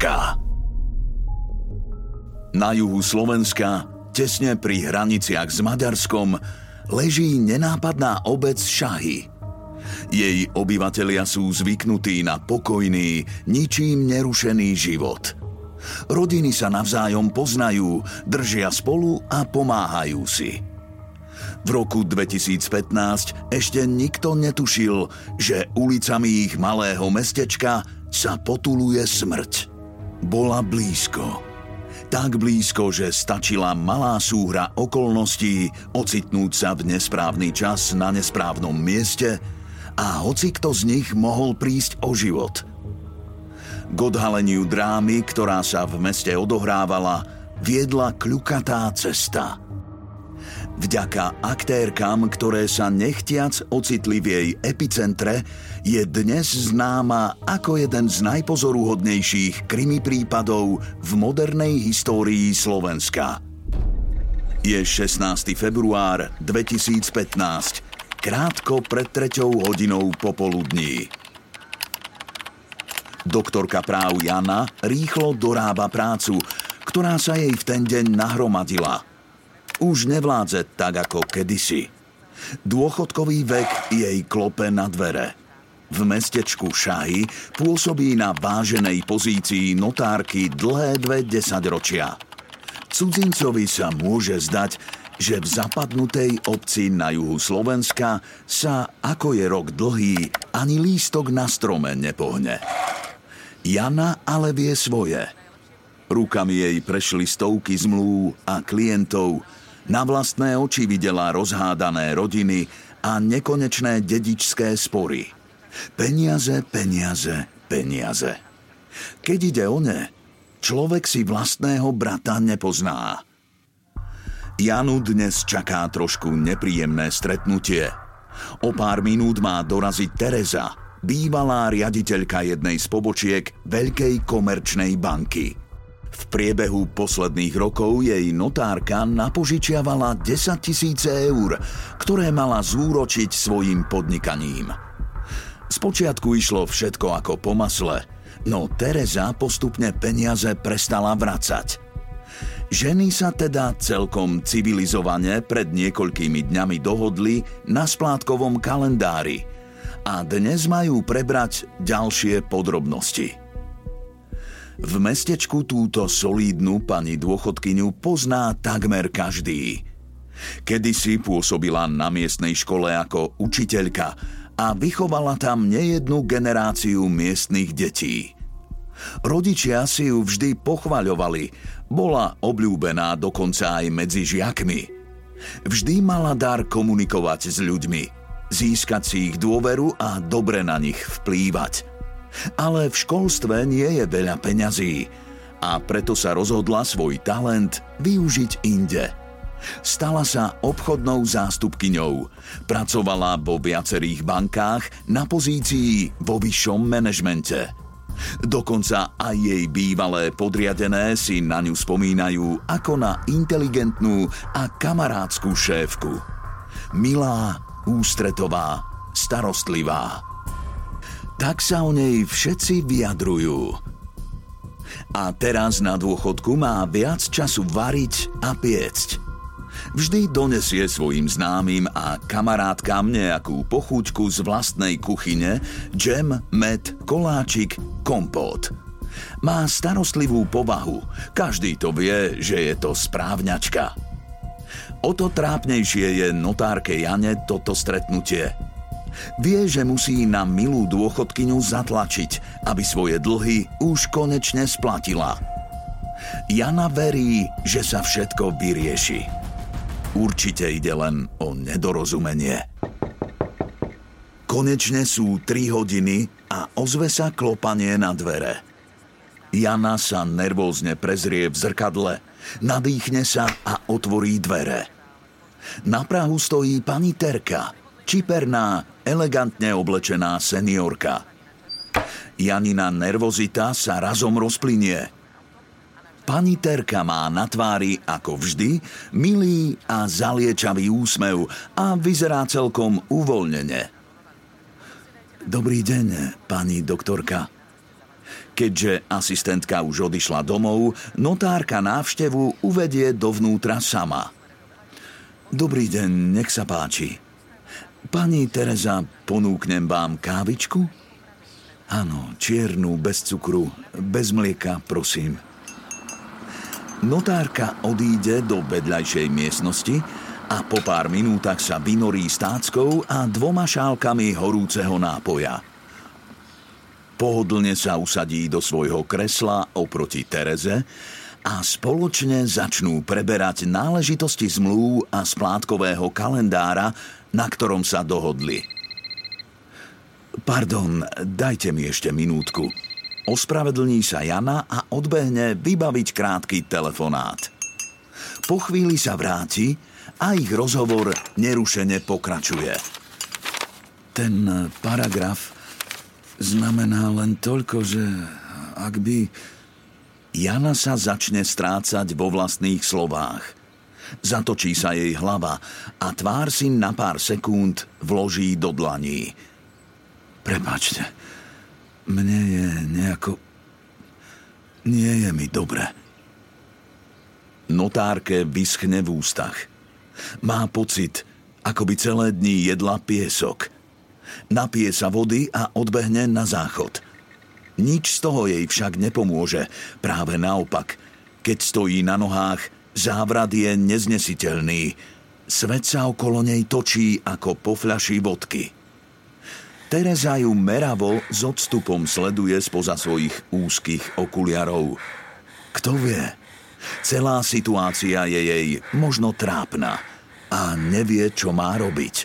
Trávička. Na juhu Slovenska, tesne pri hraniciach s Maďarskom, leží nenápadná obec Šahy. Jej obyvatelia sú zvyknutí na pokojný, ničím nerušený život. Rodiny sa navzájom poznajú, držia spolu a pomáhajú si. V roku 2015 ešte nikto netušil, že ulicami ich malého mestečka sa potuluje smrť. Bola blízko. Tak blízko, že stačila malá súhra okolností ocitnúť sa v nesprávny čas na nesprávnom mieste a hoci kto z nich mohol prísť o život. K odhaleniu drámy, ktorá sa v meste odohrávala, viedla kľukatá cesta – Vďaka aktérkam, ktoré sa nechtiac ocitli v jej epicentre, je dnes známa ako jeden z najpozoruhodnejších krimi prípadov v modernej histórii Slovenska. Je 16. február 2015, krátko pred treťou hodinou popoludní. Doktorka práv Jana rýchlo dorába prácu, ktorá sa jej v ten deň nahromadila – už nevládze tak ako kedysi. Dôchodkový vek jej klope na dvere. V mestečku Šahy pôsobí na váženej pozícii notárky dlhé dve desaťročia. Cudzincovi sa môže zdať, že v zapadnutej obci na juhu Slovenska sa, ako je rok dlhý, ani lístok na strome nepohne. Jana ale vie svoje. Rukami jej prešli stovky zmluv a klientov, na vlastné oči videla rozhádané rodiny a nekonečné dedičské spory. Peniaze, peniaze, peniaze. Keď ide o ne, človek si vlastného brata nepozná. Janu dnes čaká trošku nepríjemné stretnutie. O pár minút má doraziť Tereza, bývalá riaditeľka jednej z pobočiek veľkej komerčnej banky. V priebehu posledných rokov jej notárka napožičiavala 10 tisíce eur, ktoré mala zúročiť svojim podnikaním. Spočiatku išlo všetko ako po masle, no Tereza postupne peniaze prestala vracať. Ženy sa teda celkom civilizovane pred niekoľkými dňami dohodli na splátkovom kalendári a dnes majú prebrať ďalšie podrobnosti. V mestečku túto solídnu pani dôchodkyňu pozná takmer každý. Kedysi pôsobila na miestnej škole ako učiteľka a vychovala tam nejednú generáciu miestnych detí. Rodičia si ju vždy pochvaľovali, bola obľúbená dokonca aj medzi žiakmi. Vždy mala dar komunikovať s ľuďmi, získať si ich dôveru a dobre na nich vplývať – ale v školstve nie je veľa peňazí a preto sa rozhodla svoj talent využiť inde. Stala sa obchodnou zástupkyňou. Pracovala vo viacerých bankách na pozícii vo vyššom manažmente. Dokonca aj jej bývalé podriadené si na ňu spomínajú ako na inteligentnú a kamarádskú šéfku. Milá, ústretová, starostlivá tak sa o nej všetci vyjadrujú. A teraz na dôchodku má viac času variť a piecť. Vždy donesie svojim známym a kamarátkam nejakú pochúťku z vlastnej kuchyne, džem, med, koláčik, kompót. Má starostlivú povahu, každý to vie, že je to správňačka. O to trápnejšie je notárke Jane toto stretnutie. Vie, že musí na milú dôchodkyňu zatlačiť, aby svoje dlhy už konečne splatila. Jana verí, že sa všetko vyrieši. Určite ide len o nedorozumenie. Konečne sú 3 hodiny a ozve sa klopanie na dvere. Jana sa nervózne prezrie v zrkadle, nadýchne sa a otvorí dvere. Na Prahu stojí pani Terka, čiperná, elegantne oblečená seniorka. Janina nervozita sa razom rozplynie – Pani Terka má na tvári, ako vždy, milý a zaliečavý úsmev a vyzerá celkom uvoľnene. Dobrý deň, pani doktorka. Keďže asistentka už odišla domov, notárka návštevu uvedie dovnútra sama. Dobrý deň, nech sa páči. Pani Tereza, ponúknem vám kávičku? Áno, čiernu, bez cukru, bez mlieka, prosím. Notárka odíde do vedľajšej miestnosti a po pár minútach sa vynorí stáckou a dvoma šálkami horúceho nápoja. Pohodlne sa usadí do svojho kresla oproti Tereze a spoločne začnú preberať náležitosti zmluv a splátkového kalendára, na ktorom sa dohodli. Pardon, dajte mi ešte minútku. Ospravedlní sa Jana a odbehne vybaviť krátky telefonát. Po chvíli sa vráti a ich rozhovor nerušene pokračuje. Ten paragraf znamená len toľko, že ak by... Jana sa začne strácať vo vlastných slovách. Zatočí sa jej hlava a tvár si na pár sekúnd vloží do dlaní. Prepačte, mne je nejako... Nie je mi dobre. Notárke vyschne v ústach. Má pocit, ako by celé dni jedla piesok. Napije sa vody a odbehne na záchod. Nič z toho jej však nepomôže, práve naopak. Keď stojí na nohách, závrat je neznesiteľný. Svet sa okolo nej točí ako po fľaši vodky. Tereza ju meravo s odstupom sleduje spoza svojich úzkých okuliarov. Kto vie, celá situácia je jej možno trápna a nevie, čo má robiť.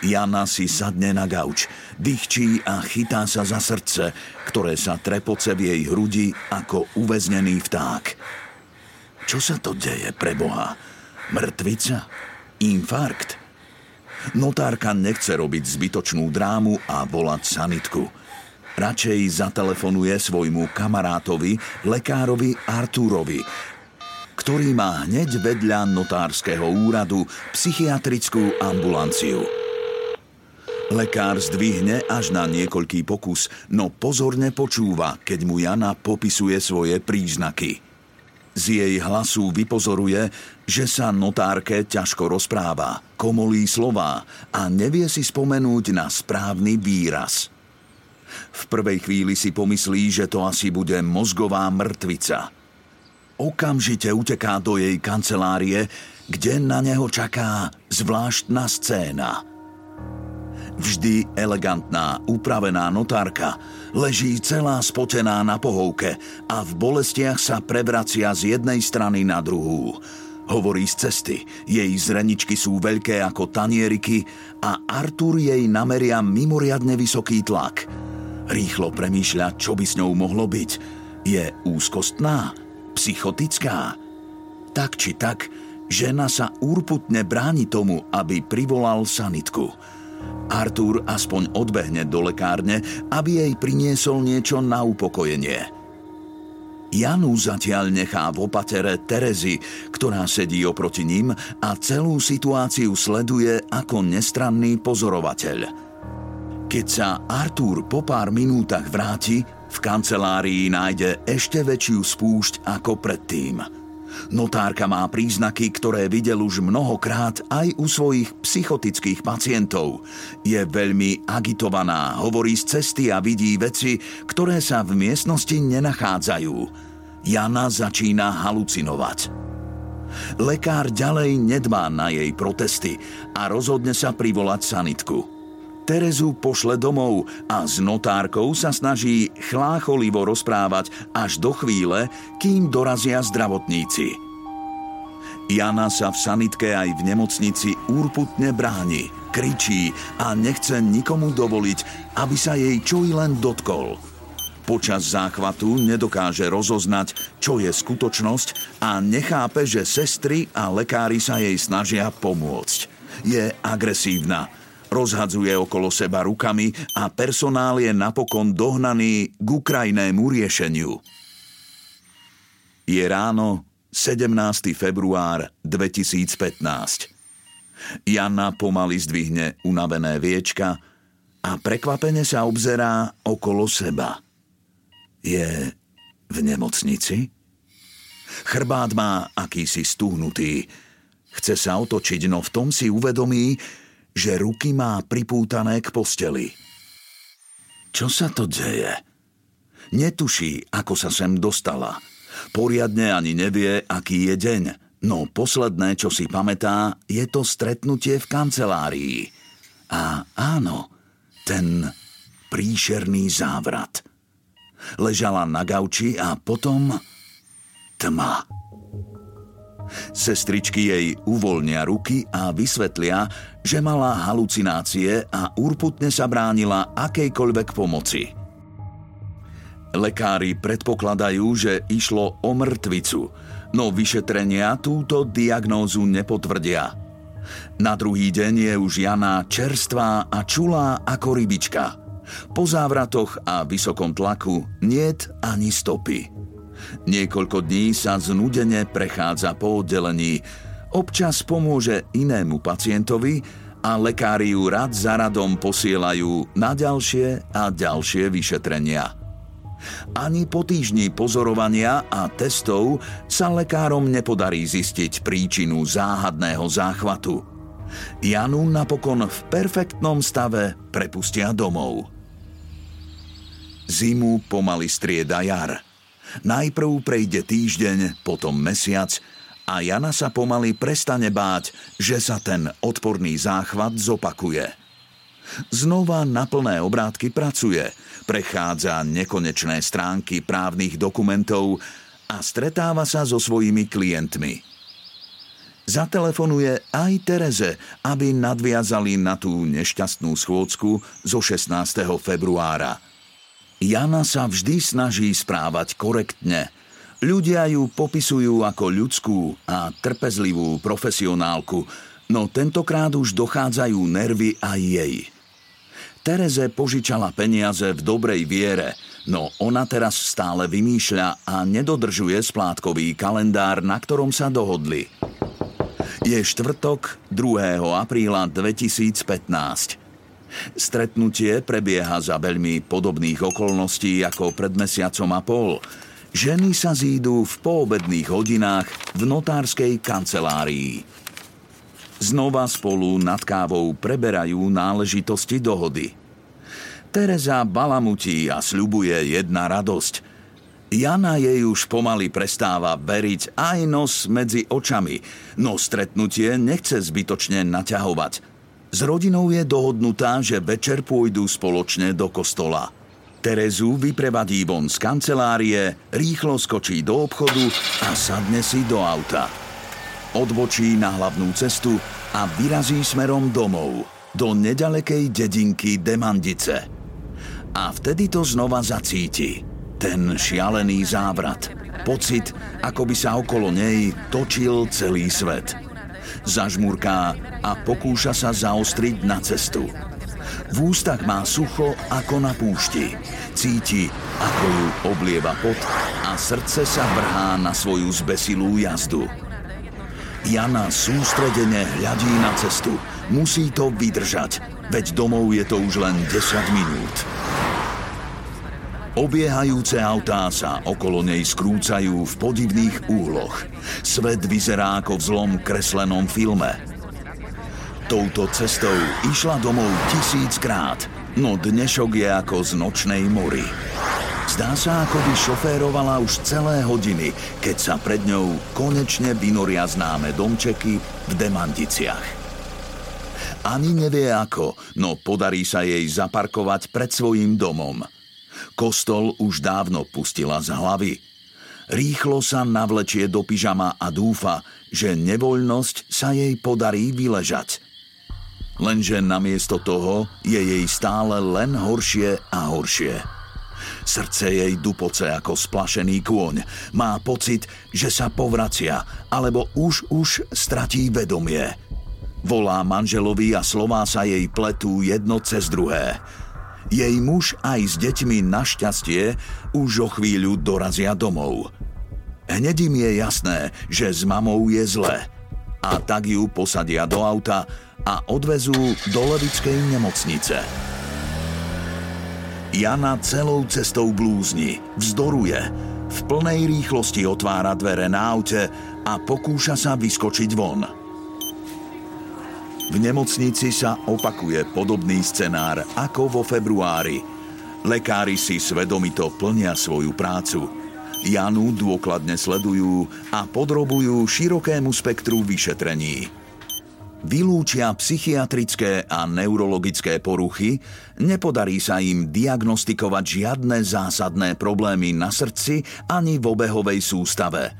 Jana si sadne na gauč, dýchčí a chytá sa za srdce, ktoré sa trepoce v jej hrudi ako uväznený vták. Čo sa to deje pre Boha? Mŕtvica? Infarkt? Notárka nechce robiť zbytočnú drámu a volať sanitku. Radšej zatelefonuje svojmu kamarátovi, lekárovi Artúrovi, ktorý má hneď vedľa notárskeho úradu psychiatrickú ambulanciu. Lekár zdvihne až na niekoľký pokus, no pozorne počúva, keď mu Jana popisuje svoje príznaky – z jej hlasu vypozoruje, že sa notárke ťažko rozpráva, komolí slová a nevie si spomenúť na správny výraz. V prvej chvíli si pomyslí, že to asi bude mozgová mŕtvica. Okamžite uteká do jej kancelárie, kde na neho čaká zvláštna scéna – Vždy elegantná, upravená notárka leží celá spotená na pohovke a v bolestiach sa prevracia z jednej strany na druhú. Hovorí z cesty, jej zreničky sú veľké ako tanieriky a Artur jej nameria mimoriadne vysoký tlak. Rýchlo premýšľa, čo by s ňou mohlo byť. Je úzkostná? Psychotická? Tak či tak, žena sa úrputne bráni tomu, aby privolal sanitku. Artur aspoň odbehne do lekárne, aby jej priniesol niečo na upokojenie. Janu zatiaľ nechá v opatere Terezy, ktorá sedí oproti ním a celú situáciu sleduje ako nestranný pozorovateľ. Keď sa Artur po pár minútach vráti, v kancelárii nájde ešte väčšiu spúšť ako predtým – Notárka má príznaky, ktoré videl už mnohokrát aj u svojich psychotických pacientov. Je veľmi agitovaná, hovorí z cesty a vidí veci, ktoré sa v miestnosti nenachádzajú. Jana začína halucinovať. Lekár ďalej nedbá na jej protesty a rozhodne sa privolať sanitku. Terezu pošle domov a s notárkou sa snaží chlácholivo rozprávať až do chvíle, kým dorazia zdravotníci. Jana sa v sanitke aj v nemocnici úrputne bráni, kričí a nechce nikomu dovoliť, aby sa jej čo i len dotkol. Počas záchvatu nedokáže rozoznať, čo je skutočnosť a nechápe, že sestry a lekári sa jej snažia pomôcť. Je agresívna – rozhadzuje okolo seba rukami a personál je napokon dohnaný k ukrajnému riešeniu. Je ráno 17. február 2015. Jana pomaly zdvihne unavené viečka a prekvapene sa obzerá okolo seba. Je v nemocnici? Chrbát má akýsi stuhnutý. Chce sa otočiť, no v tom si uvedomí, že ruky má pripútané k posteli. Čo sa to deje? Netuší, ako sa sem dostala. Poriadne ani nevie, aký je deň. No posledné, čo si pamätá, je to stretnutie v kancelárii. A áno, ten príšerný závrat. Ležala na gauči a potom tma. Sestričky jej uvoľnia ruky a vysvetlia, že mala halucinácie a urputne sa bránila akejkoľvek pomoci. Lekári predpokladajú, že išlo o mŕtvicu, no vyšetrenia túto diagnózu nepotvrdia. Na druhý deň je už Jana čerstvá a čulá ako rybička. Po závratoch a vysokom tlaku niet ani stopy. Niekoľko dní sa znudene prechádza po oddelení. Občas pomôže inému pacientovi a lekári ju rad za radom posielajú na ďalšie a ďalšie vyšetrenia. Ani po týždni pozorovania a testov sa lekárom nepodarí zistiť príčinu záhadného záchvatu. Janu napokon v perfektnom stave prepustia domov. Zimu pomaly strieda jar – Najprv prejde týždeň, potom mesiac a Jana sa pomaly prestane báť, že sa ten odporný záchvat zopakuje. Znova na plné obrátky pracuje, prechádza nekonečné stránky právnych dokumentov a stretáva sa so svojimi klientmi. Zatelefonuje aj Tereze, aby nadviazali na tú nešťastnú schôdzku zo 16. februára – Jana sa vždy snaží správať korektne. Ľudia ju popisujú ako ľudskú a trpezlivú profesionálku, no tentokrát už dochádzajú nervy aj jej. Tereze požičala peniaze v dobrej viere, no ona teraz stále vymýšľa a nedodržuje splátkový kalendár, na ktorom sa dohodli. Je štvrtok 2. apríla 2015. Stretnutie prebieha za veľmi podobných okolností ako pred mesiacom a pol. Ženy sa zídu v poobedných hodinách v notárskej kancelárii. Znova spolu nad kávou preberajú náležitosti dohody. Tereza balamutí a sľubuje jedna radosť – Jana jej už pomaly prestáva veriť aj nos medzi očami, no stretnutie nechce zbytočne naťahovať. S rodinou je dohodnutá, že večer pôjdu spoločne do kostola. Terezu vyprevadí von z kancelárie, rýchlo skočí do obchodu a sadne si do auta. Odbočí na hlavnú cestu a vyrazí smerom domov, do nedalekej dedinky Demandice. A vtedy to znova zacíti. Ten šialený závrat. Pocit, ako by sa okolo nej točil celý svet – zažmurká a pokúša sa zaostriť na cestu. V ústach má sucho ako na púšti. Cíti, ako ju oblieva pot a srdce sa vrhá na svoju zbesilú jazdu. Jana sústredene hľadí na cestu. Musí to vydržať, veď domov je to už len 10 minút. Obiehajúce autá sa okolo nej skrúcajú v podivných úloch. Svet vyzerá ako v zlom kreslenom filme. Touto cestou išla domov tisíckrát, no dnešok je ako z nočnej mory. Zdá sa, ako by šoférovala už celé hodiny, keď sa pred ňou konečne vynoria známe domčeky v Demanticiach. Ani nevie ako, no podarí sa jej zaparkovať pred svojím domom – Kostol už dávno pustila z hlavy. Rýchlo sa navlečie do pyžama a dúfa, že nevoľnosť sa jej podarí vyležať. Lenže namiesto toho je jej stále len horšie a horšie. Srdce jej dupoce ako splašený kôň. Má pocit, že sa povracia, alebo už už stratí vedomie. Volá manželovi a slová sa jej pletú jedno cez druhé. Jej muž aj s deťmi našťastie už o chvíľu dorazia domov. Hneď im je jasné, že s mamou je zle. A tak ju posadia do auta a odvezú do Levickej nemocnice. Jana celou cestou blúzni, vzdoruje, v plnej rýchlosti otvára dvere na aute a pokúša sa vyskočiť von. V nemocnici sa opakuje podobný scenár ako vo februári. Lekári si svedomito plnia svoju prácu. Janu dôkladne sledujú a podrobujú širokému spektru vyšetrení. Vylúčia psychiatrické a neurologické poruchy, nepodarí sa im diagnostikovať žiadne zásadné problémy na srdci ani v obehovej sústave.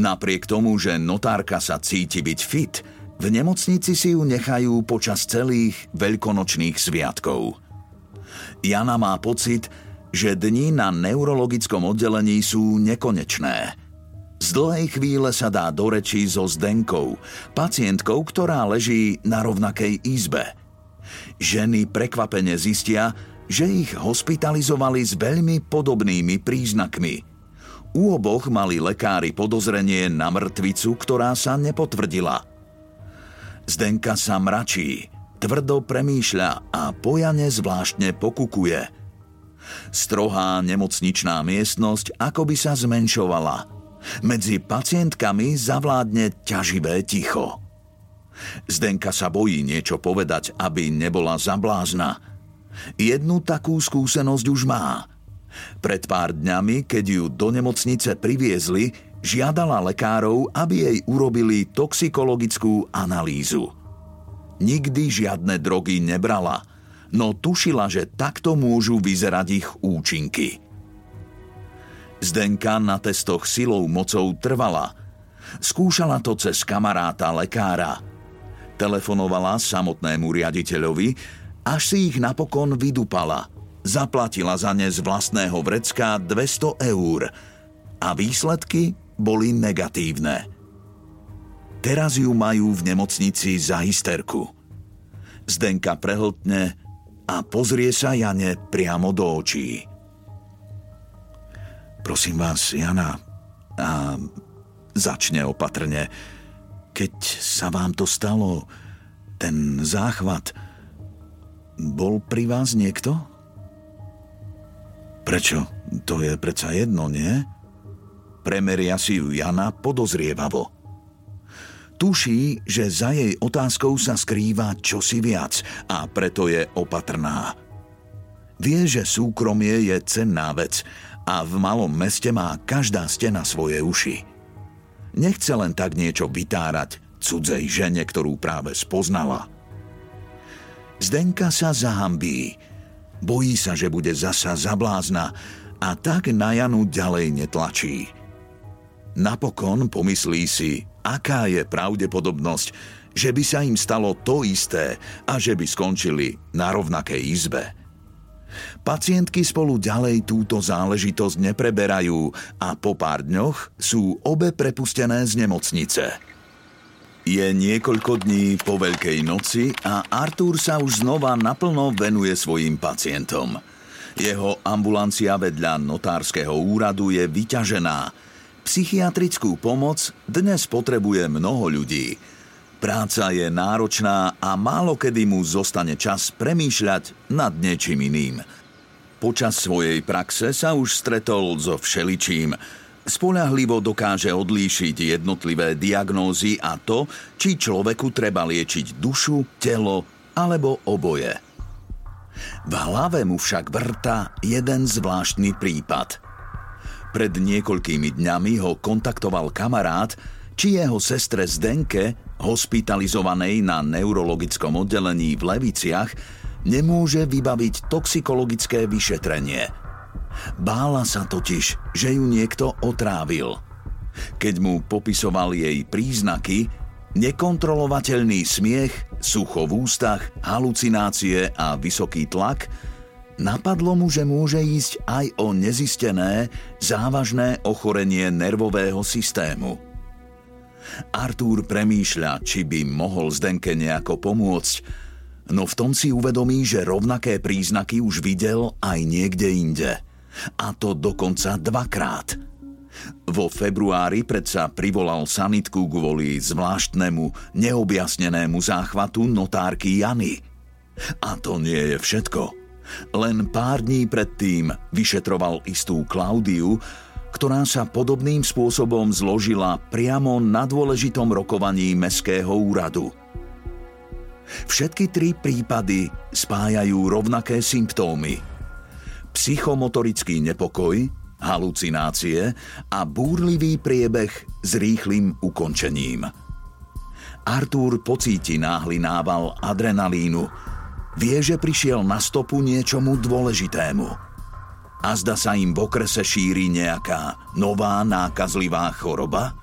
Napriek tomu, že notárka sa cíti byť fit – v nemocnici si ju nechajú počas celých veľkonočných sviatkov. Jana má pocit, že dni na neurologickom oddelení sú nekonečné. Z dlhej chvíle sa dá do reči so Zdenkou, pacientkou, ktorá leží na rovnakej izbe. Ženy prekvapene zistia, že ich hospitalizovali s veľmi podobnými príznakmi. U oboch mali lekári podozrenie na mŕtvicu, ktorá sa nepotvrdila – Zdenka sa mračí, tvrdo premýšľa a pojane zvláštne pokukuje. Strohá nemocničná miestnosť ako by sa zmenšovala. Medzi pacientkami zavládne ťaživé ticho. Zdenka sa bojí niečo povedať, aby nebola zablázna. Jednu takú skúsenosť už má. Pred pár dňami, keď ju do nemocnice priviezli, žiadala lekárov, aby jej urobili toxikologickú analýzu. Nikdy žiadne drogy nebrala, no tušila, že takto môžu vyzerať ich účinky. Zdenka na testoch silou mocou trvala. Skúšala to cez kamaráta lekára. Telefonovala samotnému riaditeľovi, až si ich napokon vydupala. Zaplatila za ne z vlastného vrecka 200 eur. A výsledky boli negatívne. Teraz ju majú v nemocnici za hysterku. Zdenka prehltne a pozrie sa Jane priamo do očí. Prosím vás, Jana, a začne opatrne. Keď sa vám to stalo, ten záchvat, bol pri vás niekto? Prečo? To je predsa jedno, nie? Premeria si ju Jana podozrievavo. Tuší, že za jej otázkou sa skrýva čosi viac a preto je opatrná. Vie, že súkromie je cenná vec a v malom meste má každá stena svoje uši. Nechce len tak niečo vytárať cudzej žene, ktorú práve spoznala. Zdenka sa zahambí. Bojí sa, že bude zasa zablázna a tak na Janu ďalej netlačí. Napokon pomyslí si, aká je pravdepodobnosť, že by sa im stalo to isté a že by skončili na rovnakej izbe. Pacientky spolu ďalej túto záležitosť nepreberajú a po pár dňoch sú obe prepustené z nemocnice. Je niekoľko dní po Veľkej noci a Artúr sa už znova naplno venuje svojim pacientom. Jeho ambulancia vedľa notárskeho úradu je vyťažená – Psychiatrickú pomoc dnes potrebuje mnoho ľudí. Práca je náročná a málo kedy mu zostane čas premýšľať nad niečím iným. Počas svojej praxe sa už stretol so všeličím. Spolahlivo dokáže odlíšiť jednotlivé diagnózy a to, či človeku treba liečiť dušu, telo alebo oboje. V hlave mu však vrta jeden zvláštny prípad. Pred niekoľkými dňami ho kontaktoval kamarát, či jeho sestre Zdenke, hospitalizovanej na neurologickom oddelení v Leviciach, nemôže vybaviť toxikologické vyšetrenie. Bála sa totiž, že ju niekto otrávil. Keď mu popisoval jej príznaky, nekontrolovateľný smiech, sucho v ústach, halucinácie a vysoký tlak, napadlo mu, že môže ísť aj o nezistené, závažné ochorenie nervového systému. Artúr premýšľa, či by mohol Zdenke nejako pomôcť, no v tom si uvedomí, že rovnaké príznaky už videl aj niekde inde. A to dokonca dvakrát. Vo februári predsa privolal sanitku kvôli zvláštnemu, neobjasnenému záchvatu notárky Jany. A to nie je všetko. Len pár dní predtým vyšetroval istú Klaudiu, ktorá sa podobným spôsobom zložila priamo na dôležitom rokovaní Mestského úradu – Všetky tri prípady spájajú rovnaké symptómy. Psychomotorický nepokoj, halucinácie a búrlivý priebeh s rýchlým ukončením. Artúr pocíti náhly nával adrenalínu. Vie, že prišiel na stopu niečomu dôležitému. A zda sa im v okrese šíri nejaká nová nákazlivá choroba –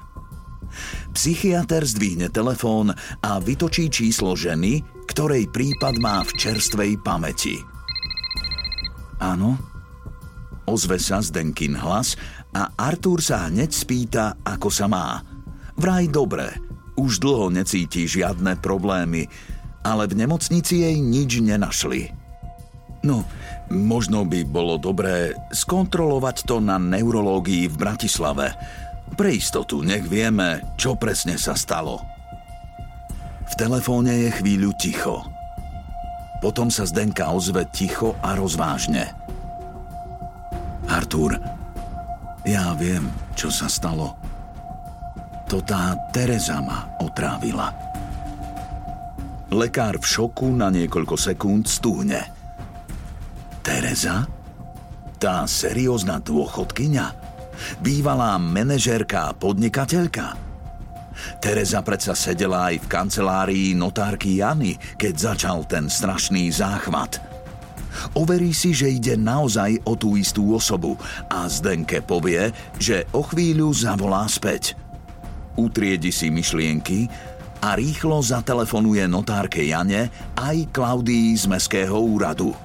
Psychiatr zdvihne telefón a vytočí číslo ženy, ktorej prípad má v čerstvej pamäti. Áno? Ozve sa Zdenkin hlas a Artúr sa hneď spýta, ako sa má. Vraj dobre, už dlho necíti žiadne problémy, ale v nemocnici jej nič nenašli. No, možno by bolo dobré skontrolovať to na neurológii v Bratislave, pre istotu, nech vieme, čo presne sa stalo. V telefóne je chvíľu ticho. Potom sa Zdenka ozve ticho a rozvážne. Artur, ja viem, čo sa stalo. To tá Tereza ma otrávila. Lekár v šoku na niekoľko sekúnd stúhne. Tereza? Tá seriózna dôchodkyňa? bývalá manažérka a podnikateľka. Tereza predsa sedela aj v kancelárii notárky Jany, keď začal ten strašný záchvat. Overí si, že ide naozaj o tú istú osobu a Zdenke povie, že o chvíľu zavolá späť. Utriedi si myšlienky a rýchlo zatelefonuje notárke Jane aj Klaudii z Mestského úradu.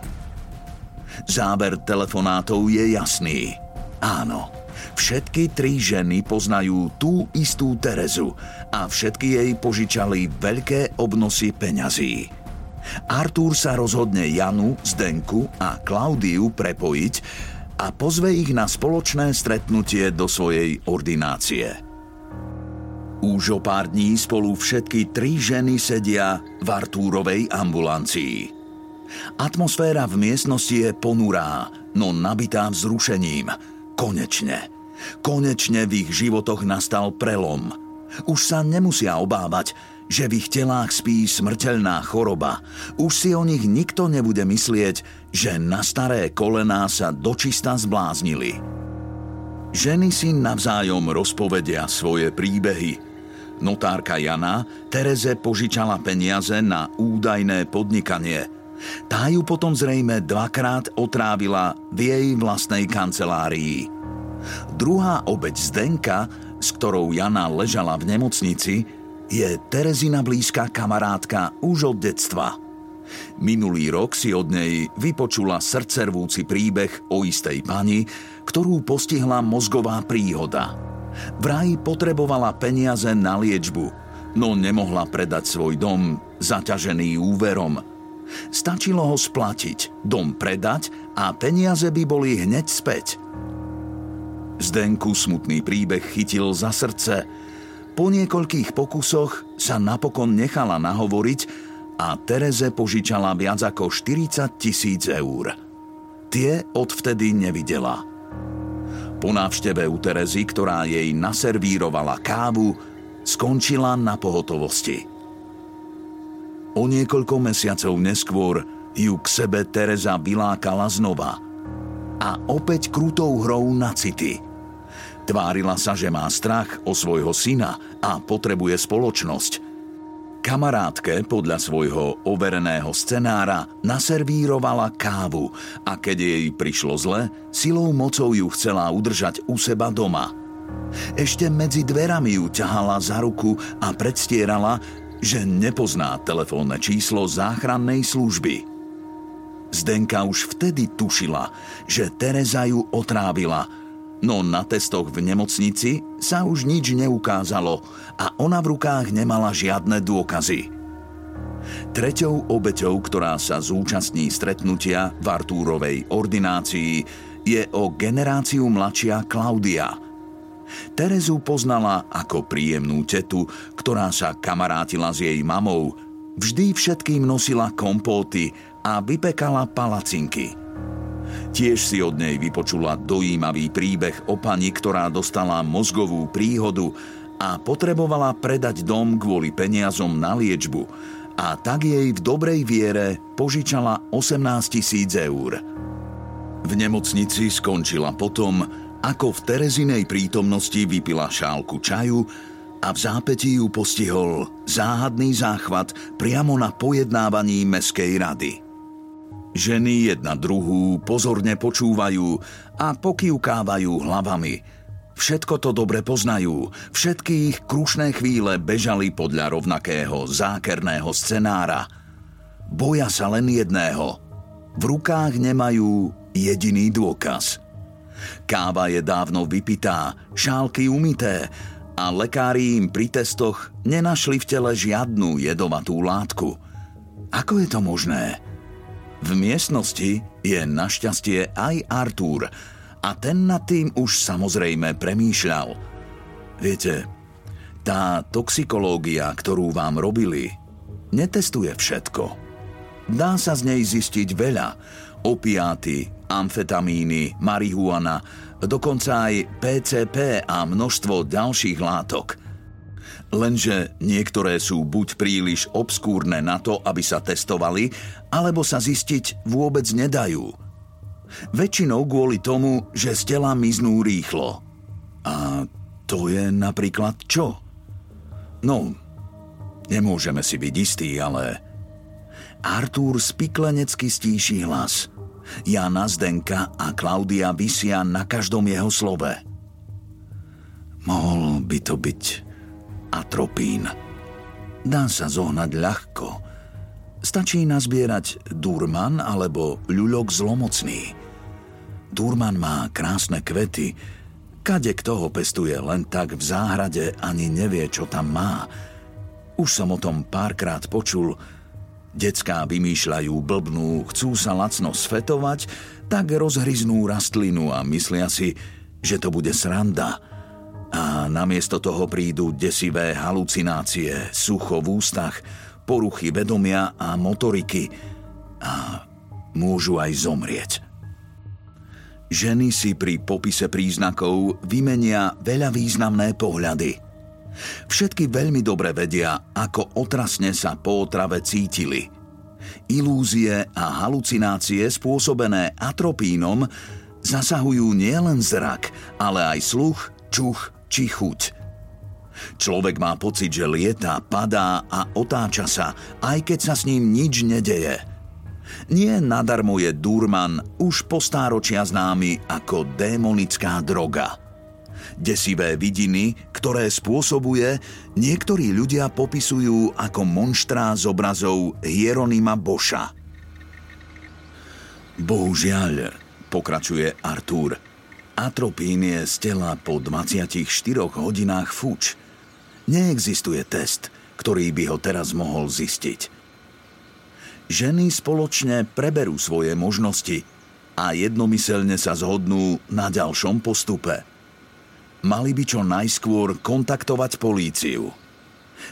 Záber telefonátov je jasný. Áno, Všetky tri ženy poznajú tú istú Terezu a všetky jej požičali veľké obnosy peňazí. Artúr sa rozhodne Janu, Zdenku a Klaudiu prepojiť a pozve ich na spoločné stretnutie do svojej ordinácie. Už o pár dní spolu všetky tri ženy sedia v Artúrovej ambulancii. Atmosféra v miestnosti je ponurá, no nabitá vzrušením. Konečne. Konečne v ich životoch nastal prelom. Už sa nemusia obávať, že v ich telách spí smrteľná choroba. Už si o nich nikto nebude myslieť, že na staré kolená sa dočista zbláznili. Ženy si navzájom rozpovedia svoje príbehy. Notárka Jana Tereze požičala peniaze na údajné podnikanie. Tá ju potom zrejme dvakrát otrávila v jej vlastnej kancelárii. Druhá obeď Zdenka, s ktorou Jana ležala v nemocnici, je Terezina blízka kamarátka už od detstva. Minulý rok si od nej vypočula srdcervúci príbeh o istej pani, ktorú postihla mozgová príhoda. Vraj potrebovala peniaze na liečbu, no nemohla predať svoj dom zaťažený úverom. Stačilo ho splatiť, dom predať a peniaze by boli hneď späť – Zdenku smutný príbeh chytil za srdce. Po niekoľkých pokusoch sa napokon nechala nahovoriť a Tereze požičala viac ako 40 tisíc eur. Tie odvtedy nevidela. Po návšteve u Terezy, ktorá jej naservírovala kávu, skončila na pohotovosti. O niekoľko mesiacov neskôr ju k sebe Tereza vylákala znova. A opäť krútou hrou na city. Tvárila sa, že má strach o svojho syna a potrebuje spoločnosť – Kamarátke podľa svojho overeného scenára naservírovala kávu a keď jej prišlo zle, silou mocou ju chcela udržať u seba doma. Ešte medzi dverami ju ťahala za ruku a predstierala, že nepozná telefónne číslo záchrannej služby. Zdenka už vtedy tušila, že Tereza ju otrávila – no na testoch v nemocnici sa už nič neukázalo a ona v rukách nemala žiadne dôkazy. Treťou obeťou, ktorá sa zúčastní stretnutia v Artúrovej ordinácii, je o generáciu mladšia Klaudia. Terezu poznala ako príjemnú tetu, ktorá sa kamarátila s jej mamou, vždy všetkým nosila kompóty a vypekala palacinky – Tiež si od nej vypočula dojímavý príbeh o pani, ktorá dostala mozgovú príhodu a potrebovala predať dom kvôli peniazom na liečbu a tak jej v dobrej viere požičala 18 tisíc eur. V nemocnici skončila potom, ako v Terezinej prítomnosti vypila šálku čaju a v zápätí ju postihol záhadný záchvat priamo na pojednávaní Meskej rady. Ženy jedna druhú pozorne počúvajú a pokývkávajú hlavami. Všetko to dobre poznajú, všetky ich krušné chvíle bežali podľa rovnakého zákerného scenára. Boja sa len jedného. V rukách nemajú jediný dôkaz. Káva je dávno vypitá, šálky umité a lekári im pri testoch nenašli v tele žiadnu jedovatú látku. Ako je to možné? V miestnosti je našťastie aj Artúr a ten nad tým už samozrejme premýšľal. Viete, tá toxikológia, ktorú vám robili, netestuje všetko. Dá sa z nej zistiť veľa. Opiáty, amfetamíny, marihuana, dokonca aj PCP a množstvo ďalších látok – Lenže niektoré sú buď príliš obskúrne na to, aby sa testovali, alebo sa zistiť vôbec nedajú. Väčšinou kvôli tomu, že z tela miznú rýchlo. A to je napríklad čo? No, nemôžeme si byť istí, ale... Artúr spiklenecky stíši hlas. Jana Zdenka a Klaudia vysia na každom jeho slove. Mohol by to byť atropín. Dá sa zohnať ľahko. Stačí nazbierať durman alebo ľuľok zlomocný. Durman má krásne kvety, kade kto ho pestuje len tak v záhrade ani nevie, čo tam má. Už som o tom párkrát počul. Decká vymýšľajú blbnú, chcú sa lacno sfetovať, tak rozhryznú rastlinu a myslia si, že to bude sranda – a namiesto toho prídu desivé halucinácie, sucho v ústach, poruchy vedomia a motoriky a môžu aj zomrieť. Ženy si pri popise príznakov vymenia veľa významné pohľady. Všetky veľmi dobre vedia, ako otrasne sa po otrave cítili. Ilúzie a halucinácie spôsobené atropínom zasahujú nielen zrak, ale aj sluch, čuch či chuť. Človek má pocit, že lieta, padá a otáča sa, aj keď sa s ním nič nedeje. Nie nadarmo je Durman už po stáročia známy ako démonická droga. Desivé vidiny, ktoré spôsobuje, niektorí ľudia popisujú ako monštrá z obrazov Hieronima Boša. Bohužiaľ, pokračuje Artúr, Atropín je z tela po 24 hodinách fuč. Neexistuje test, ktorý by ho teraz mohol zistiť. Ženy spoločne preberú svoje možnosti a jednomyselne sa zhodnú na ďalšom postupe. Mali by čo najskôr kontaktovať políciu.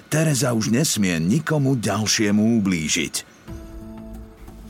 Tereza už nesmie nikomu ďalšiemu ublížiť –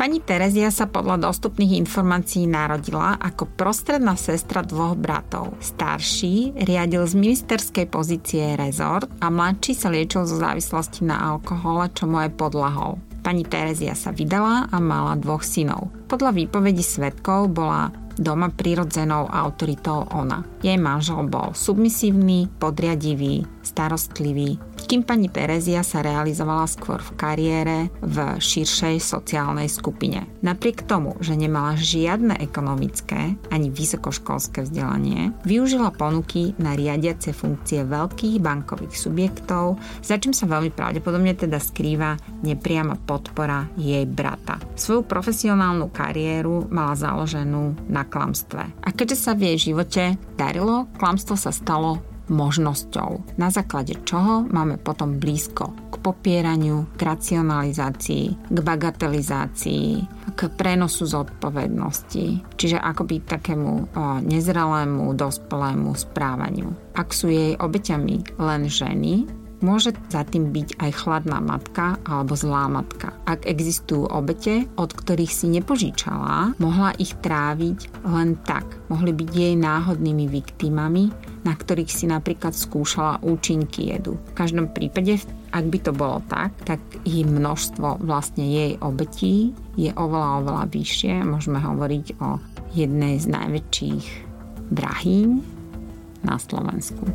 Pani Terezia sa podľa dostupných informácií narodila ako prostredná sestra dvoch bratov. Starší riadil z ministerskej pozície rezort a mladší sa liečil zo závislosti na alkohole, čo mu aj podlahol. Pani Terezia sa vydala a mala dvoch synov. Podľa výpovedi svetkov bola doma prirodzenou autoritou ona. Jej manžel bol submisívny, podriadivý, starostlivý, kým pani Terezia sa realizovala skôr v kariére v širšej sociálnej skupine. Napriek tomu, že nemala žiadne ekonomické ani vysokoškolské vzdelanie, využila ponuky na riadiace funkcie veľkých bankových subjektov, za čím sa veľmi pravdepodobne teda skrýva nepriama podpora jej brata. Svoju profesionálnu kariéru mala založenú na klamstve. A keďže sa v jej živote darilo, klamstvo sa stalo možnosťou, na základe čoho máme potom blízko k popieraniu, k racionalizácii, k bagatelizácii, k prenosu zodpovednosti, čiže akoby takému nezrelému, dospelému správaniu. Ak sú jej obeťami len ženy, Môže za tým byť aj chladná matka alebo zlá matka. Ak existujú obete, od ktorých si nepožičala, mohla ich tráviť len tak. Mohli byť jej náhodnými viktimami, na ktorých si napríklad skúšala účinky jedu. V každom prípade, ak by to bolo tak, tak ich množstvo vlastne jej obetí je oveľa, oveľa vyššie. Môžeme hovoriť o jednej z najväčších drahýň na Slovensku.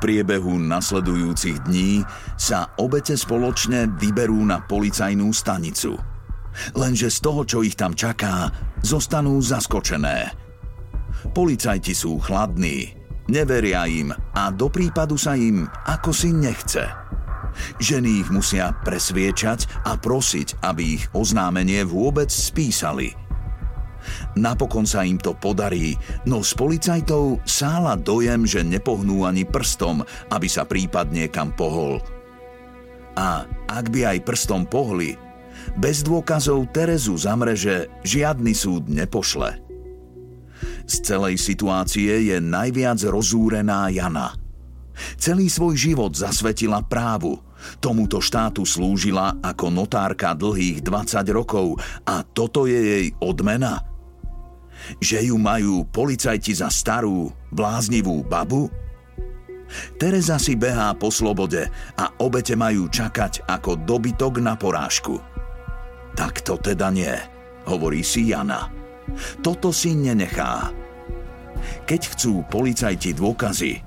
Priebehu nasledujúcich dní sa obete spoločne vyberú na policajnú stanicu. Lenže z toho, čo ich tam čaká, zostanú zaskočené. Policajti sú chladní, neveria im a do prípadu sa im ako si nechce. Ženy ich musia presviečať a prosiť, aby ich oznámenie vôbec spísali – Napokon sa im to podarí, no z policajtov sála dojem, že nepohnú ani prstom, aby sa prípad niekam pohol. A ak by aj prstom pohli, bez dôkazov Terezu za mreže žiadny súd nepošle. Z celej situácie je najviac rozúrená Jana. Celý svoj život zasvetila právu. Tomuto štátu slúžila ako notárka dlhých 20 rokov a toto je jej odmena – že ju majú policajti za starú, bláznivú babu? Teresa si behá po slobode a obete majú čakať ako dobytok na porážku. Tak to teda nie, hovorí si Jana. Toto si nenechá. Keď chcú policajti dôkazy,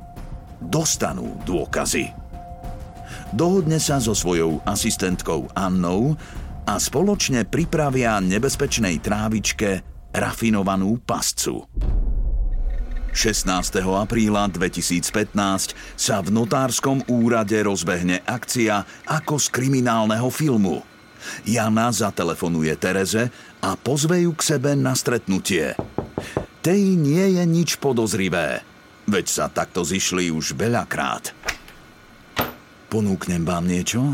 dostanú dôkazy. Dohodne sa so svojou asistentkou Annou a spoločne pripravia nebezpečnej trávičke rafinovanú pascu. 16. apríla 2015 sa v notárskom úrade rozbehne akcia ako z kriminálneho filmu. Jana zatelefonuje Tereze a pozve ju k sebe na stretnutie. Tej nie je nič podozrivé, veď sa takto zišli už veľakrát. Ponúknem vám niečo?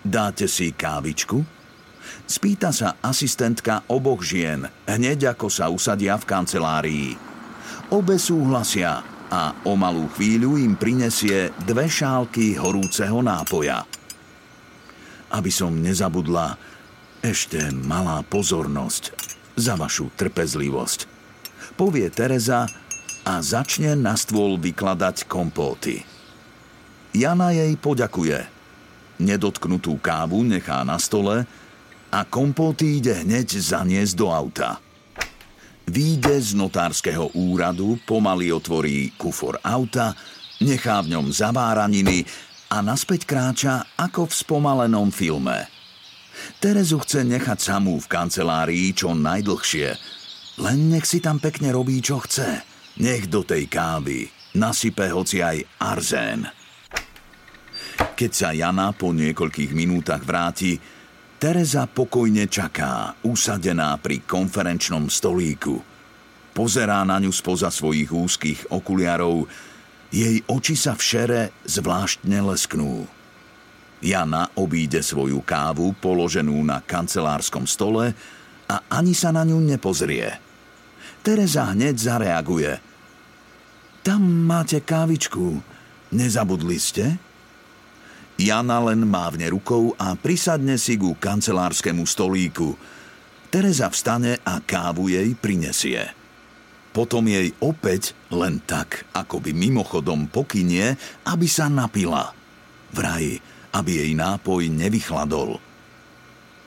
Dáte si kávičku? Spýta sa asistentka oboch žien, hneď ako sa usadia v kancelárii. Obe súhlasia a o malú chvíľu im prinesie dve šálky horúceho nápoja. Aby som nezabudla, ešte malá pozornosť za vašu trpezlivosť. Povie Tereza a začne na stôl vykladať kompóty. Jana jej poďakuje. Nedotknutú kávu nechá na stole a kompóty ide hneď zaniesť do auta. Výjde z notárskeho úradu, pomaly otvorí kufor auta, nechá v ňom zaváraniny a naspäť kráča ako v spomalenom filme. Terezu chce nechať samú v kancelárii čo najdlhšie, len nech si tam pekne robí, čo chce. Nech do tej kávy nasype hoci aj arzén. Keď sa Jana po niekoľkých minútach vráti, Tereza pokojne čaká, usadená pri konferenčnom stolíku. Pozerá na ňu spoza svojich úzkých okuliarov, jej oči sa v šere zvláštne lesknú. Jana obíde svoju kávu položenú na kancelárskom stole a ani sa na ňu nepozrie. Tereza hneď zareaguje. Tam máte kávičku. Nezabudli ste? Jana len mávne rukou a prisadne si ku kancelárskému stolíku. Tereza vstane a kávu jej prinesie. Potom jej opäť len tak, ako by mimochodom pokynie, aby sa napila. Vraj, aby jej nápoj nevychladol.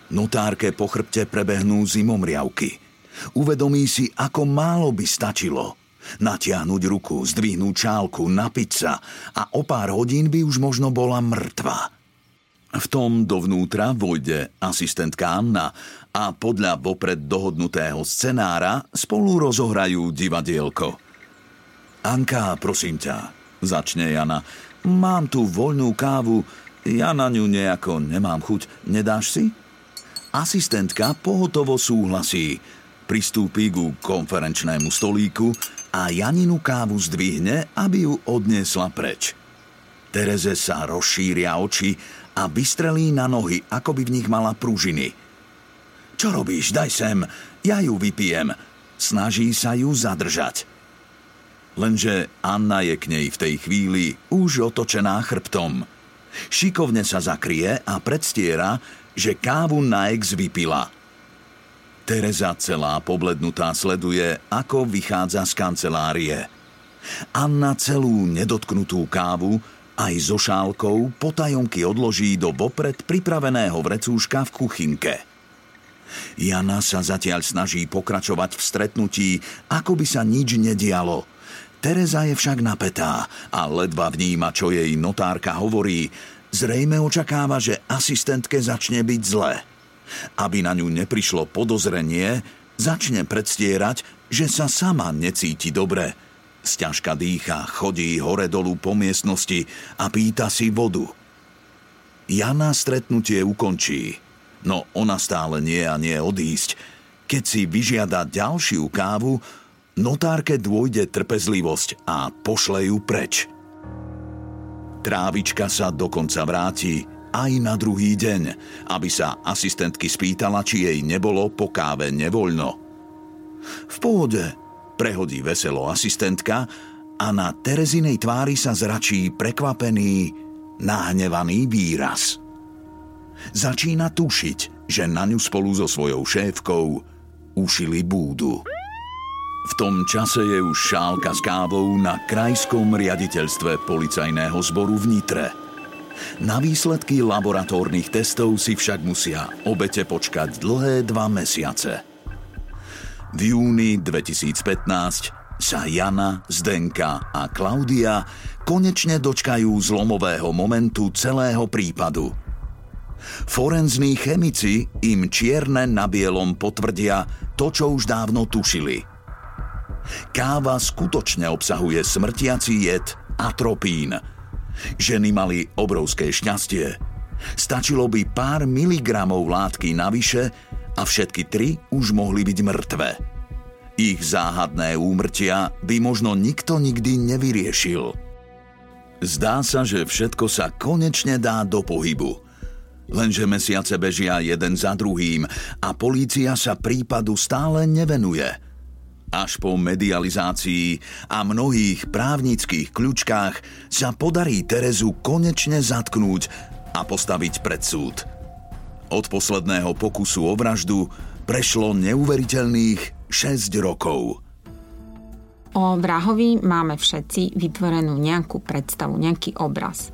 Notárke po chrbte prebehnú zimomriavky. Uvedomí si, ako málo by stačilo – Natiahnuť ruku, zdvihnúť čálku, napiť sa a o pár hodín by už možno bola mŕtva. V tom dovnútra vojde asistentka Anna a podľa vopred dohodnutého scenára spolu rozohrajú divadielko. Anka, prosím ťa, začne Jana. Mám tu voľnú kávu, ja na ňu nejako nemám chuť. Nedáš si? Asistentka pohotovo súhlasí. Pristúpi ku konferenčnému stolíku, a Janinu kávu zdvihne, aby ju odniesla preč. Tereze sa rozšíria oči a vystrelí na nohy, ako by v nich mala pružiny. Čo robíš? Daj sem, ja ju vypijem. Snaží sa ju zadržať. Lenže Anna je k nej v tej chvíli už otočená chrbtom. Šikovne sa zakrie a predstiera, že kávu na ex vypila – Tereza celá poblednutá sleduje, ako vychádza z kancelárie. Anna celú nedotknutú kávu aj so šálkou potajomky odloží do vopred pripraveného vrecúška v kuchynke. Jana sa zatiaľ snaží pokračovať v stretnutí, ako by sa nič nedialo. Tereza je však napätá a ledva vníma, čo jej notárka hovorí. Zrejme očakáva, že asistentke začne byť zle. Aby na ňu neprišlo podozrenie, začne predstierať, že sa sama necíti dobre. Sťažka dýcha, chodí hore-dolu po miestnosti a pýta si vodu. Jana stretnutie ukončí, no ona stále nie a nie odísť. Keď si vyžiada ďalšiu kávu, notárke dôjde trpezlivosť a pošle ju preč. Trávička sa dokonca vráti aj na druhý deň, aby sa asistentky spýtala, či jej nebolo po káve nevoľno. V pôde prehodí veselo asistentka a na Terezinej tvári sa zračí prekvapený, nahnevaný výraz. Začína tušiť, že na ňu spolu so svojou šéfkou ušili búdu. V tom čase je už šálka s kávou na krajskom riaditeľstve policajného zboru v Nitre – na výsledky laboratórnych testov si však musia obete počkať dlhé dva mesiace. V júni 2015 sa Jana, Zdenka a Klaudia konečne dočkajú zlomového momentu celého prípadu. Forenzní chemici im čierne na bielom potvrdia to, čo už dávno tušili. Káva skutočne obsahuje smrtiaci jed atropín – Ženy mali obrovské šťastie. Stačilo by pár miligramov látky navyše a všetky tri už mohli byť mŕtve. Ich záhadné úmrtia by možno nikto nikdy nevyriešil. Zdá sa, že všetko sa konečne dá do pohybu. Lenže mesiace bežia jeden za druhým a polícia sa prípadu stále nevenuje – až po medializácii a mnohých právnických kľúčkách sa podarí Terezu konečne zatknúť a postaviť pred súd. Od posledného pokusu o vraždu prešlo neuveriteľných 6 rokov – O vrahovi máme všetci vytvorenú nejakú predstavu, nejaký obraz.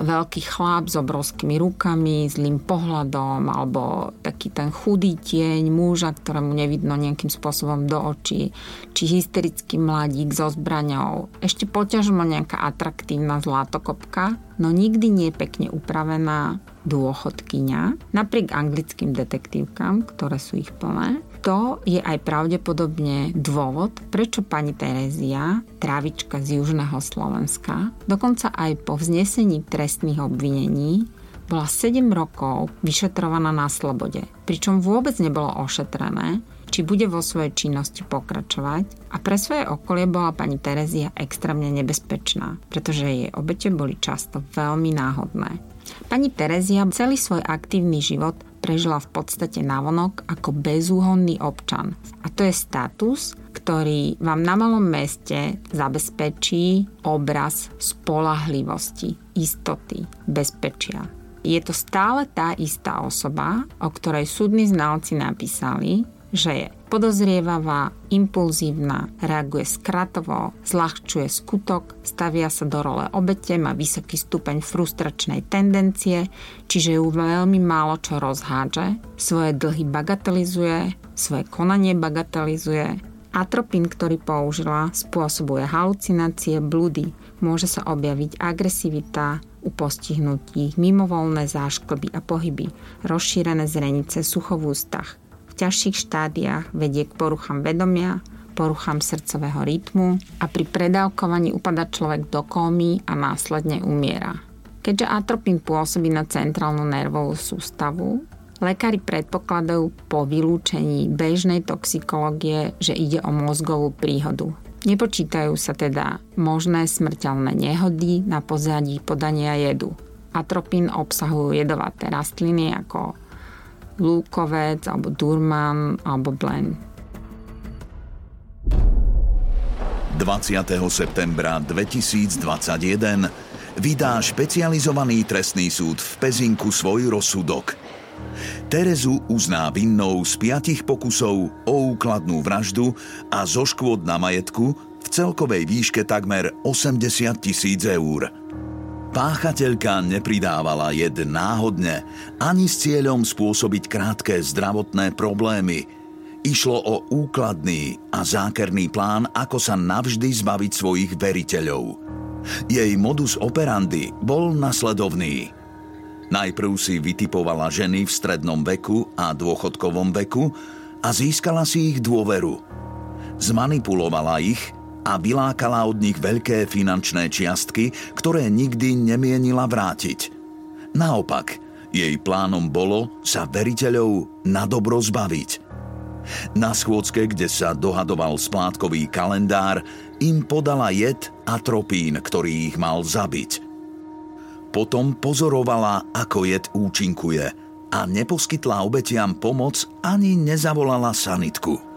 Veľký chlap s obrovskými rukami, zlým pohľadom, alebo taký ten chudý tieň muža, ktorému nevidno nejakým spôsobom do očí, či hysterický mladík so zbraňou. Ešte poťažmo nejaká atraktívna zlatokopka, no nikdy nie pekne upravená dôchodkyňa, napriek anglickým detektívkam, ktoré sú ich plné to je aj pravdepodobne dôvod, prečo pani Terézia, trávička z južného Slovenska, dokonca aj po vznesení trestných obvinení bola 7 rokov vyšetrovaná na slobode, pričom vôbec nebolo ošetrené, či bude vo svojej činnosti pokračovať a pre svoje okolie bola pani Terezia extrémne nebezpečná, pretože jej obete boli často veľmi náhodné. Pani Terezia celý svoj aktívny život prežila v podstate navonok ako bezúhonný občan. A to je status, ktorý vám na malom meste zabezpečí obraz spolahlivosti, istoty, bezpečia. Je to stále tá istá osoba, o ktorej súdni znalci napísali, že je podozrievavá, impulzívna, reaguje skratovo, zľahčuje skutok, stavia sa do role obete, má vysoký stupeň frustračnej tendencie, čiže ju veľmi málo čo rozhádže, svoje dlhy bagatelizuje, svoje konanie bagatelizuje. Atropín, ktorý použila, spôsobuje halucinácie, blúdy, môže sa objaviť agresivita, u postihnutí, mimovolné zášklby a pohyby, rozšírené zrenice, sucho v ústach, v ťažších štádiách vedie k poruchám vedomia, poruchám srdcového rytmu a pri predávkovaní upada človek do kómy a následne umiera. Keďže atropín pôsobí na centrálnu nervovú sústavu, lekári predpokladajú po vylúčení bežnej toxikológie, že ide o mozgovú príhodu. Nepočítajú sa teda možné smrteľné nehody na pozadí podania jedu. Atropín obsahujú jedovaté rastliny ako lúkovec, alebo durman, alebo blen. 20. septembra 2021 vydá špecializovaný trestný súd v Pezinku svoj rozsudok. Terezu uzná vinnou z piatich pokusov o úkladnú vraždu a zo škôd na majetku v celkovej výške takmer 80 tisíc eur. Páchateľka nepridávala jed náhodne ani s cieľom spôsobiť krátke zdravotné problémy. Išlo o úkladný a zákerný plán, ako sa navždy zbaviť svojich veriteľov. Jej modus operandi bol nasledovný. Najprv si vytipovala ženy v strednom veku a dôchodkovom veku a získala si ich dôveru. Zmanipulovala ich a vylákala od nich veľké finančné čiastky, ktoré nikdy nemienila vrátiť. Naopak, jej plánom bolo sa veriteľov na dobro zbaviť. Na schôdzke, kde sa dohadoval splátkový kalendár, im podala jed a tropín, ktorý ich mal zabiť. Potom pozorovala, ako jed účinkuje a neposkytla obetiam pomoc ani nezavolala sanitku.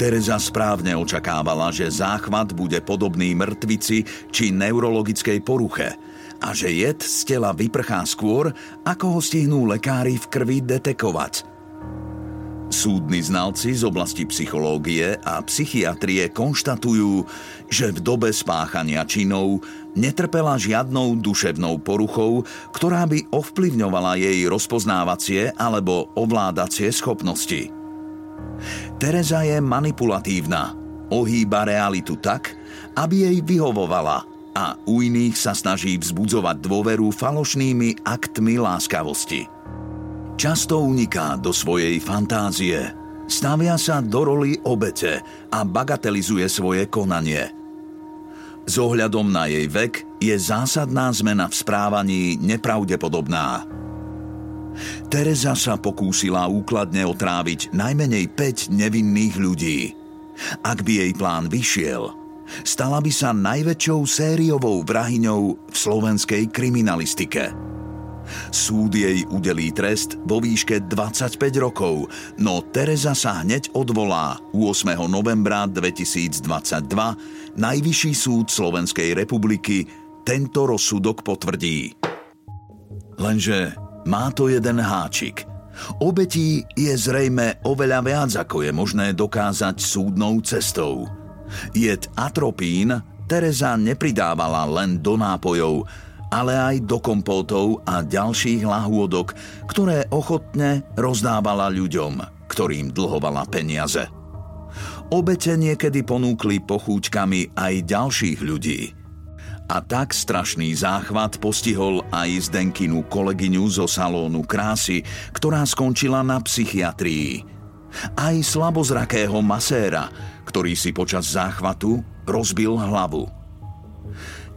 Teresa správne očakávala, že záchvat bude podobný mŕtvici či neurologickej poruche a že jed z tela vyprchá skôr, ako ho stihnú lekári v krvi detekovať. Súdni znalci z oblasti psychológie a psychiatrie konštatujú, že v dobe spáchania činov netrpela žiadnou duševnou poruchou, ktorá by ovplyvňovala jej rozpoznávacie alebo ovládacie schopnosti. Teresa je manipulatívna, ohýba realitu tak, aby jej vyhovovala a u iných sa snaží vzbudzovať dôveru falošnými aktmi láskavosti. Často uniká do svojej fantázie, stavia sa do roli obete a bagatelizuje svoje konanie. S ohľadom na jej vek je zásadná zmena v správaní nepravdepodobná. Teresa sa pokúsila úkladne otráviť najmenej 5 nevinných ľudí. Ak by jej plán vyšiel, stala by sa najväčšou sériovou vrahyňou v slovenskej kriminalistike. Súd jej udelí trest vo výške 25 rokov, no Teresa sa hneď odvolá 8. novembra 2022 Najvyšší súd Slovenskej republiky tento rozsudok potvrdí. Lenže má to jeden háčik. Obetí je zrejme oveľa viac, ako je možné dokázať súdnou cestou. Jed atropín Teresa nepridávala len do nápojov, ale aj do kompótov a ďalších lahôdok, ktoré ochotne rozdávala ľuďom, ktorým dlhovala peniaze. Obete niekedy ponúkli pochúťkami aj ďalších ľudí – a tak strašný záchvat postihol aj Zdenkinu kolegyňu zo salónu krásy, ktorá skončila na psychiatrii. Aj slabozrakého maséra, ktorý si počas záchvatu rozbil hlavu.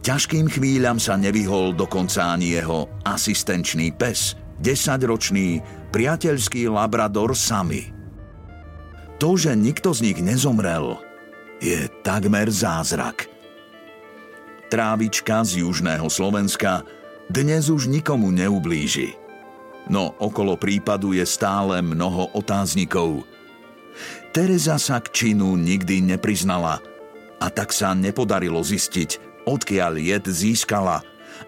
Ťažkým chvíľam sa nevyhol dokonca ani jeho asistenčný pes, desaťročný priateľský labrador Sami. To, že nikto z nich nezomrel, je takmer zázrak – Trávička z južného Slovenska dnes už nikomu neublíži. No okolo prípadu je stále mnoho otáznikov. Teresa sa k činu nikdy nepriznala a tak sa nepodarilo zistiť, odkiaľ jed získala,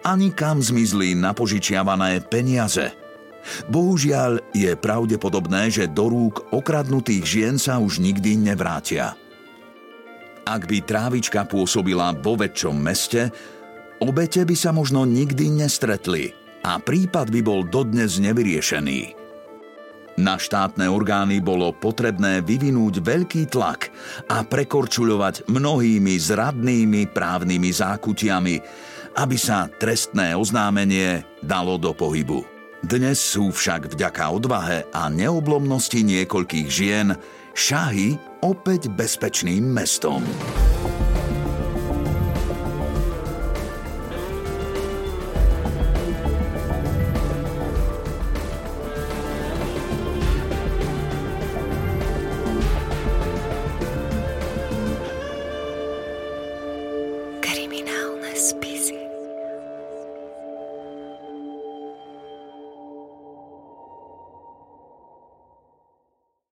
ani kam zmizli napožičiavané peniaze. Bohužiaľ je pravdepodobné, že do rúk okradnutých žien sa už nikdy nevrátia. Ak by trávička pôsobila vo väčšom meste, obete by sa možno nikdy nestretli a prípad by bol dodnes nevyriešený. Na štátne orgány bolo potrebné vyvinúť veľký tlak a prekorčuľovať mnohými zradnými právnymi zákutiami, aby sa trestné oznámenie dalo do pohybu. Dnes sú však vďaka odvahe a neoblomnosti niekoľkých žien Šahy opäť bezpečným mestom.